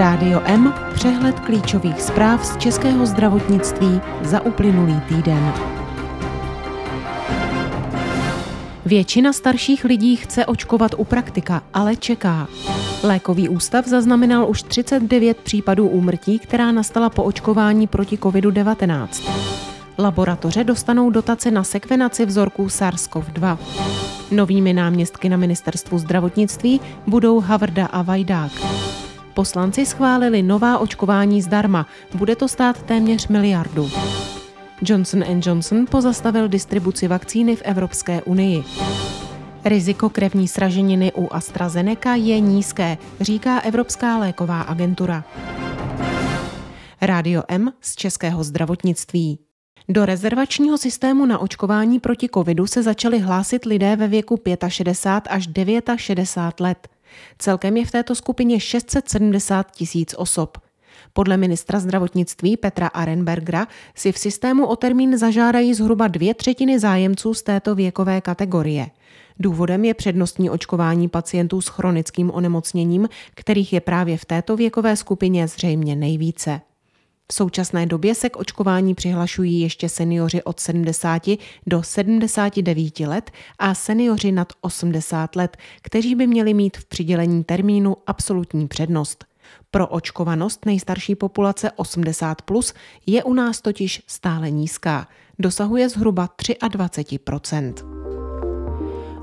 Rádio M, přehled klíčových zpráv z českého zdravotnictví za uplynulý týden. Většina starších lidí chce očkovat u praktika, ale čeká. Lékový ústav zaznamenal už 39 případů úmrtí, která nastala po očkování proti COVID-19. Laboratoře dostanou dotace na sekvenaci vzorků SARS-CoV-2. Novými náměstky na ministerstvu zdravotnictví budou Havrda a Vajdák. Poslanci schválili nová očkování zdarma. Bude to stát téměř miliardu. Johnson Johnson pozastavil distribuci vakcíny v Evropské unii. Riziko krevní sraženiny u AstraZeneca je nízké, říká Evropská léková agentura. Rádio M z Českého zdravotnictví. Do rezervačního systému na očkování proti covidu se začali hlásit lidé ve věku 65 až 69 let. Celkem je v této skupině 670 tisíc osob. Podle ministra zdravotnictví Petra Arenbergera si v systému o termín zažádají zhruba dvě třetiny zájemců z této věkové kategorie. Důvodem je přednostní očkování pacientů s chronickým onemocněním, kterých je právě v této věkové skupině zřejmě nejvíce. V současné době se k očkování přihlašují ještě seniori od 70 do 79 let a seniori nad 80 let, kteří by měli mít v přidělení termínu absolutní přednost. Pro očkovanost nejstarší populace 80 plus je u nás totiž stále nízká. Dosahuje zhruba 23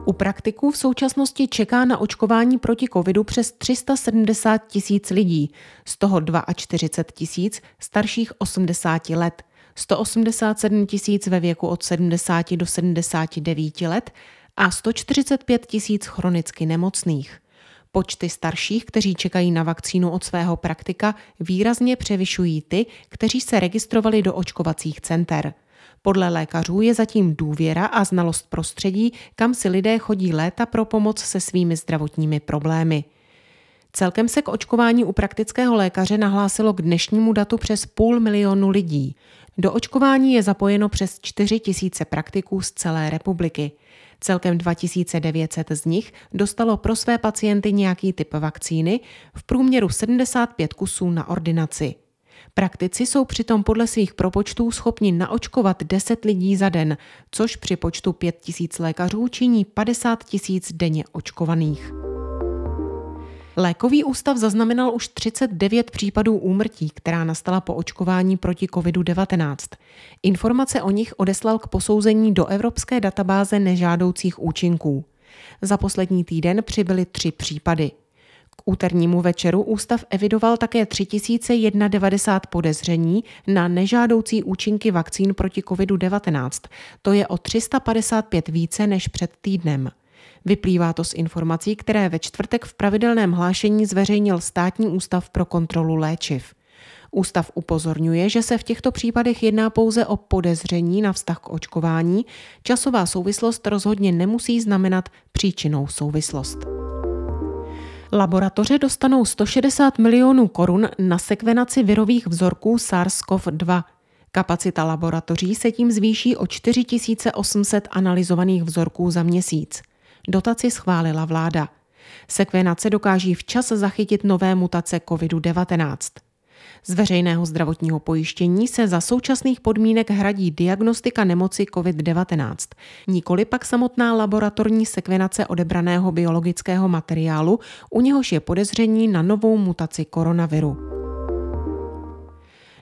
u praktiků v současnosti čeká na očkování proti covidu přes 370 tisíc lidí, z toho 42 tisíc starších 80 let, 187 tisíc ve věku od 70 do 79 let a 145 tisíc chronicky nemocných. Počty starších, kteří čekají na vakcínu od svého praktika, výrazně převyšují ty, kteří se registrovali do očkovacích center – podle lékařů je zatím důvěra a znalost prostředí, kam si lidé chodí léta pro pomoc se svými zdravotními problémy. Celkem se k očkování u praktického lékaře nahlásilo k dnešnímu datu přes půl milionu lidí. Do očkování je zapojeno přes 4 tisíce praktiků z celé republiky. Celkem 2900 z nich dostalo pro své pacienty nějaký typ vakcíny, v průměru 75 kusů na ordinaci. Praktici jsou přitom podle svých propočtů schopni naočkovat 10 lidí za den, což při počtu 5 tisíc lékařů činí 50 tisíc denně očkovaných. Lékový ústav zaznamenal už 39 případů úmrtí, která nastala po očkování proti COVID-19. Informace o nich odeslal k posouzení do Evropské databáze nežádoucích účinků. Za poslední týden přibyly tři případy – k úternímu večeru ústav evidoval také 3091 podezření na nežádoucí účinky vakcín proti COVID-19. To je o 355 více než před týdnem. Vyplývá to z informací, které ve čtvrtek v pravidelném hlášení zveřejnil Státní ústav pro kontrolu léčiv. Ústav upozorňuje, že se v těchto případech jedná pouze o podezření na vztah k očkování. Časová souvislost rozhodně nemusí znamenat příčinou souvislost. Laboratoře dostanou 160 milionů korun na sekvenaci virových vzorků SARS-CoV-2. Kapacita laboratoří se tím zvýší o 4800 analyzovaných vzorků za měsíc. Dotaci schválila vláda. Sekvenace dokáží včas zachytit nové mutace COVID-19. Z veřejného zdravotního pojištění se za současných podmínek hradí diagnostika nemoci COVID-19, nikoli pak samotná laboratorní sekvenace odebraného biologického materiálu, u něhož je podezření na novou mutaci koronaviru.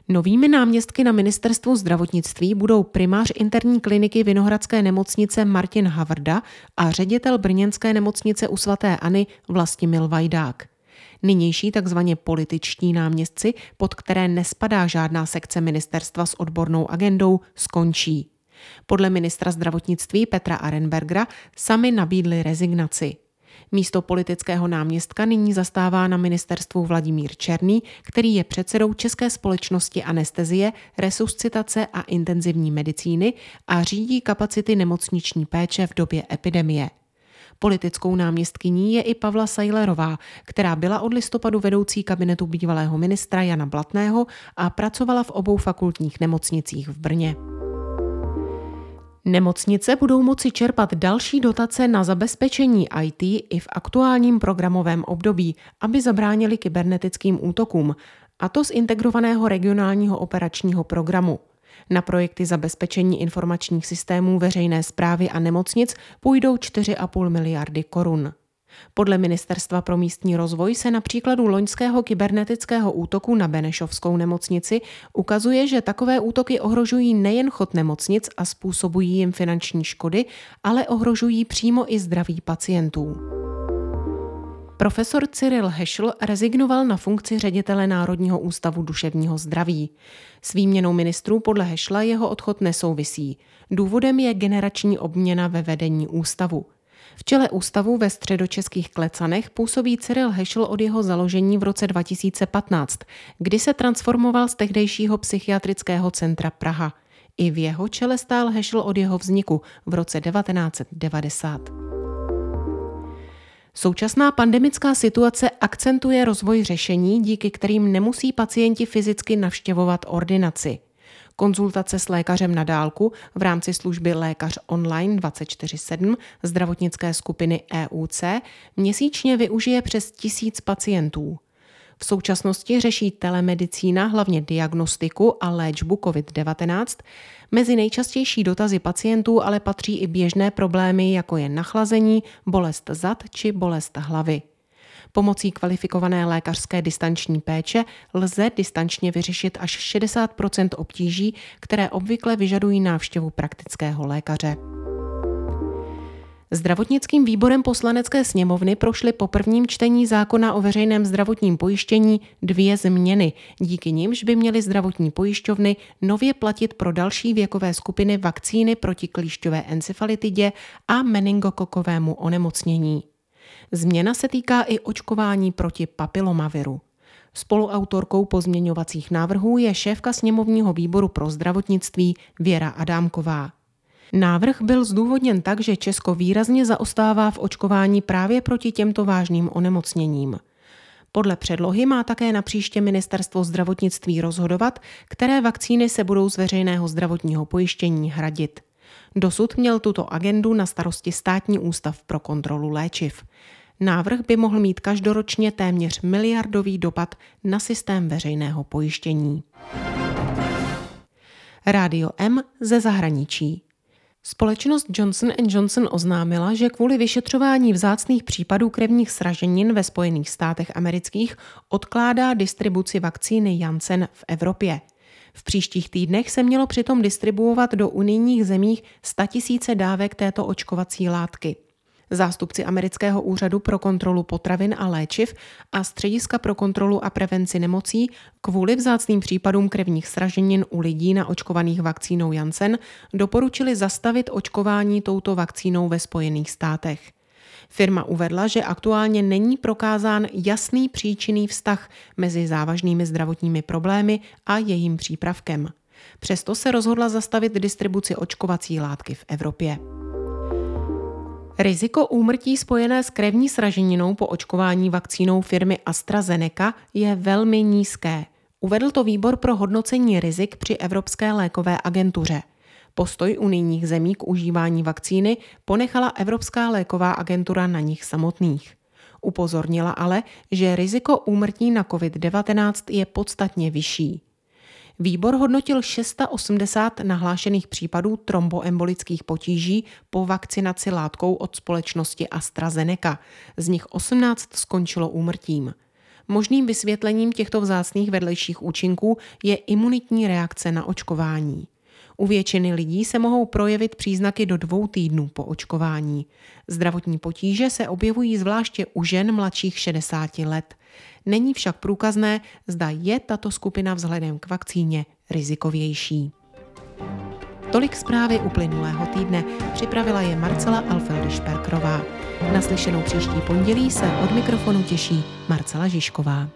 Novými náměstky na ministerstvu zdravotnictví budou primář interní kliniky Vinohradské nemocnice Martin Havrda a ředitel brněnské nemocnice u svatéAny Vlastimil Vajdák. Nynější takzvaně političtí náměstci, pod které nespadá žádná sekce ministerstva s odbornou agendou, skončí. Podle ministra zdravotnictví Petra Arenbergera sami nabídli rezignaci. Místo politického náměstka nyní zastává na ministerstvu Vladimír Černý, který je předsedou České společnosti anestezie, resuscitace a intenzivní medicíny a řídí kapacity nemocniční péče v době epidemie. Politickou náměstkyní je i Pavla Sajlerová, která byla od listopadu vedoucí kabinetu bývalého ministra Jana Blatného a pracovala v obou fakultních nemocnicích v Brně. Nemocnice budou moci čerpat další dotace na zabezpečení IT i v aktuálním programovém období, aby zabránili kybernetickým útokům, a to z integrovaného regionálního operačního programu. Na projekty zabezpečení informačních systémů veřejné zprávy a nemocnic půjdou 4,5 miliardy korun. Podle Ministerstva pro místní rozvoj se na příkladu loňského kybernetického útoku na Benešovskou nemocnici ukazuje, že takové útoky ohrožují nejen chod nemocnic a způsobují jim finanční škody, ale ohrožují přímo i zdraví pacientů. Profesor Cyril Heschel rezignoval na funkci ředitele Národního ústavu duševního zdraví. S výměnou ministrů podle Heschla jeho odchod nesouvisí. Důvodem je generační obměna ve vedení ústavu. V čele ústavu ve středočeských Klecanech působí Cyril Heschel od jeho založení v roce 2015, kdy se transformoval z tehdejšího psychiatrického centra Praha. I v jeho čele stál Heschel od jeho vzniku v roce 1990. Současná pandemická situace akcentuje rozvoj řešení, díky kterým nemusí pacienti fyzicky navštěvovat ordinaci. Konzultace s lékařem na dálku v rámci služby Lékař online 24/7 zdravotnické skupiny EUC měsíčně využije přes tisíc pacientů. V současnosti řeší telemedicína hlavně diagnostiku a léčbu COVID-19. Mezi nejčastější dotazy pacientů ale patří i běžné problémy, jako je nachlazení, bolest zad či bolest hlavy. Pomocí kvalifikované lékařské distanční péče lze distančně vyřešit až 60% obtíží, které obvykle vyžadují návštěvu praktického lékaře. Zdravotnickým výborem poslanecké sněmovny prošly po prvním čtení zákona o veřejném zdravotním pojištění dvě změny, díky nimž by měly zdravotní pojišťovny nově platit pro další věkové skupiny vakcíny proti klíšťové encefalitidě a meningokokovému onemocnění. Změna se týká i očkování proti papilomaviru. Spoluautorkou pozměňovacích návrhů je šéfka sněmovního výboru pro zdravotnictví Věra Adámková. Návrh byl zdůvodněn tak, že Česko výrazně zaostává v očkování právě proti těmto vážným onemocněním. Podle předlohy má také na příště ministerstvo zdravotnictví rozhodovat, které vakcíny se budou z veřejného zdravotního pojištění hradit. Dosud měl tuto agendu na starosti státní ústav pro kontrolu léčiv. Návrh by mohl mít každoročně téměř miliardový dopad na systém veřejného pojištění. Rádio M ze zahraničí. Společnost Johnson Johnson oznámila, že kvůli vyšetřování vzácných případů krevních sraženin ve Spojených státech amerických odkládá distribuci vakcíny Janssen v Evropě. V příštích týdnech se mělo přitom distribuovat do unijních zemích 100 000 dávek této očkovací látky. Zástupci amerického úřadu pro kontrolu potravin a léčiv a střediska pro kontrolu a prevenci nemocí kvůli vzácným případům krevních sraženin u lidí na očkovaných vakcínou Janssen doporučili zastavit očkování touto vakcínou ve Spojených státech. Firma uvedla, že aktuálně není prokázán jasný příčinný vztah mezi závažnými zdravotními problémy a jejím přípravkem. Přesto se rozhodla zastavit distribuci očkovací látky v Evropě. Riziko úmrtí spojené s krevní sraženinou po očkování vakcínou firmy AstraZeneca je velmi nízké. Uvedl to výbor pro hodnocení rizik při Evropské lékové agentuře. Postoj unijních zemí k užívání vakcíny ponechala Evropská léková agentura na nich samotných. Upozornila ale, že riziko úmrtí na COVID-19 je podstatně vyšší. Výbor hodnotil 680 nahlášených případů tromboembolických potíží po vakcinaci látkou od společnosti AstraZeneca. Z nich 18 skončilo úmrtím. Možným vysvětlením těchto vzácných vedlejších účinků je imunitní reakce na očkování. U většiny lidí se mohou projevit příznaky do dvou týdnů po očkování. Zdravotní potíže se objevují zvláště u žen mladších 60 let. Není však průkazné, zda je tato skupina vzhledem k vakcíně rizikovější. Tolik zprávy uplynulého týdne. Připravila je Marcela Alfeldy-Šperkrová. Naslyšenou příští pondělí se od mikrofonu těší Marcela Žižková.